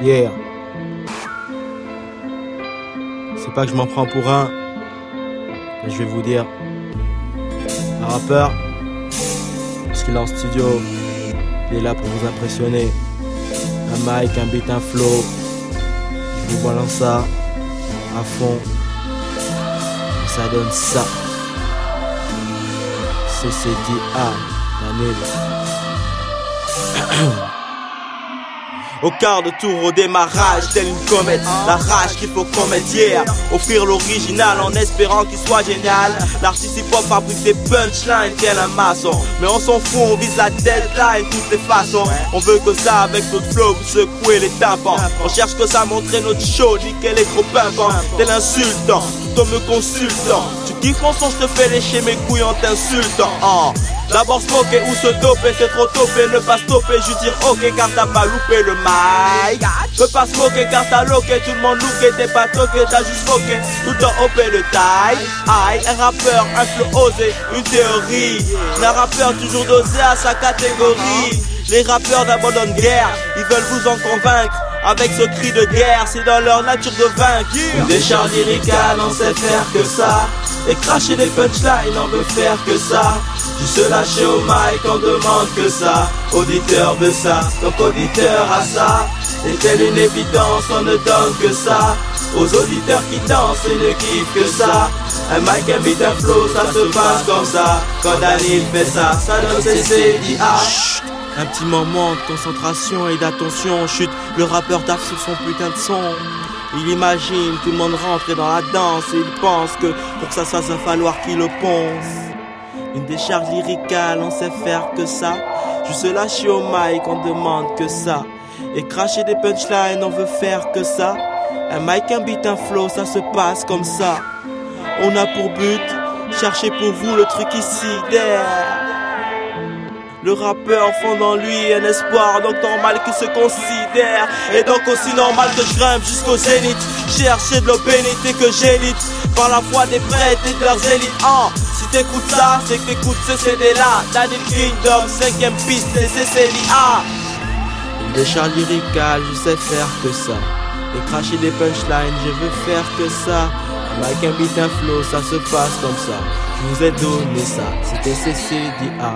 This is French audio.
Yeah. C'est pas que je m'en prends pour un, mais je vais vous dire. Un rappeur, parce qu'il est en studio, il est là pour vous impressionner. Un mic, un beat, un flow. Je vous balance ça à fond. Et ça donne ça. CCDA, Daniel. Au quart de tour au démarrage, telle une comète, la rage qu'il faut commettre hier. Offrir l'original en espérant qu'il soit génial. L'artiste hip-hop fabrique des punchlines, tel un maçon. Mais on s'en fout, on vise la deadline, toutes les façons. On veut que ça avec notre flow, secouer les tympans. On cherche que ça montrer notre show, niquer les trop pimpants. Tel insultant, tout en me consultant. Tu mon son, je te fais lécher mes couilles en t'insultant. Oh. D'abord smoker ou se doper, c'est trop topé, ne pas stopper, juste dire ok car t'as pas loupé le mic. Peux pas smoker car t'as loqué, tout le monde looké, t'es pas toqué, t'as juste foqué, tout en opé le taille. Aïe, un rappeur, un flow osé, une théorie. Un rappeur toujours dosé à sa catégorie. Les rappeurs d'abandonne guerre, ils veulent vous en convaincre. Avec ce cri de guerre, c'est dans leur nature de vaincre. Décharge lyricale, on sait faire que ça. Et cracher des punchlines, on veut faire que ça. Juste lâcher au mic, on demande que ça. Auditeur de ça, donc auditeur à ça. Et telle une évidence, on ne donne que ça. Aux auditeurs qui dansent et ne kiffent que ça. Un mic, beat, un flow, ça se passe comme ça. Quand Daniel fait ça, ça donne CCDA. Un petit moment de concentration et d'attention. Chute, le rappeur tape sur son putain de son. Il imagine tout le monde rentrer dans la danse il pense que pour que ça se fasse, va falloir qu'il le ponce. Une décharge lyricale, on sait faire que ça. Juste lâcher au mic, on demande que ça. Et cracher des punchlines, on veut faire que ça. Un mic, un beat, un flow, ça se passe comme ça. On a pour but, chercher pour vous le truc ici, derrière. Le rappeur fond en lui un espoir, donc normal qu'il se considère. Et donc aussi normal que je grimpe jusqu'au zénith. Chercher de l'eau que j'élite par la foi des prêtres et de leurs élites. Si t'écoutes ça, c'est que t'écoutes ce CD là. Daniel Kingdom, cinquième piste, c'est CCDA. Une décharge lyricale, je sais faire que ça. Et cracher des punchlines, je veux faire que ça. Avec un beat, un flow, ça se passe comme ça. Je vous ai donné ça, c'était CCDA.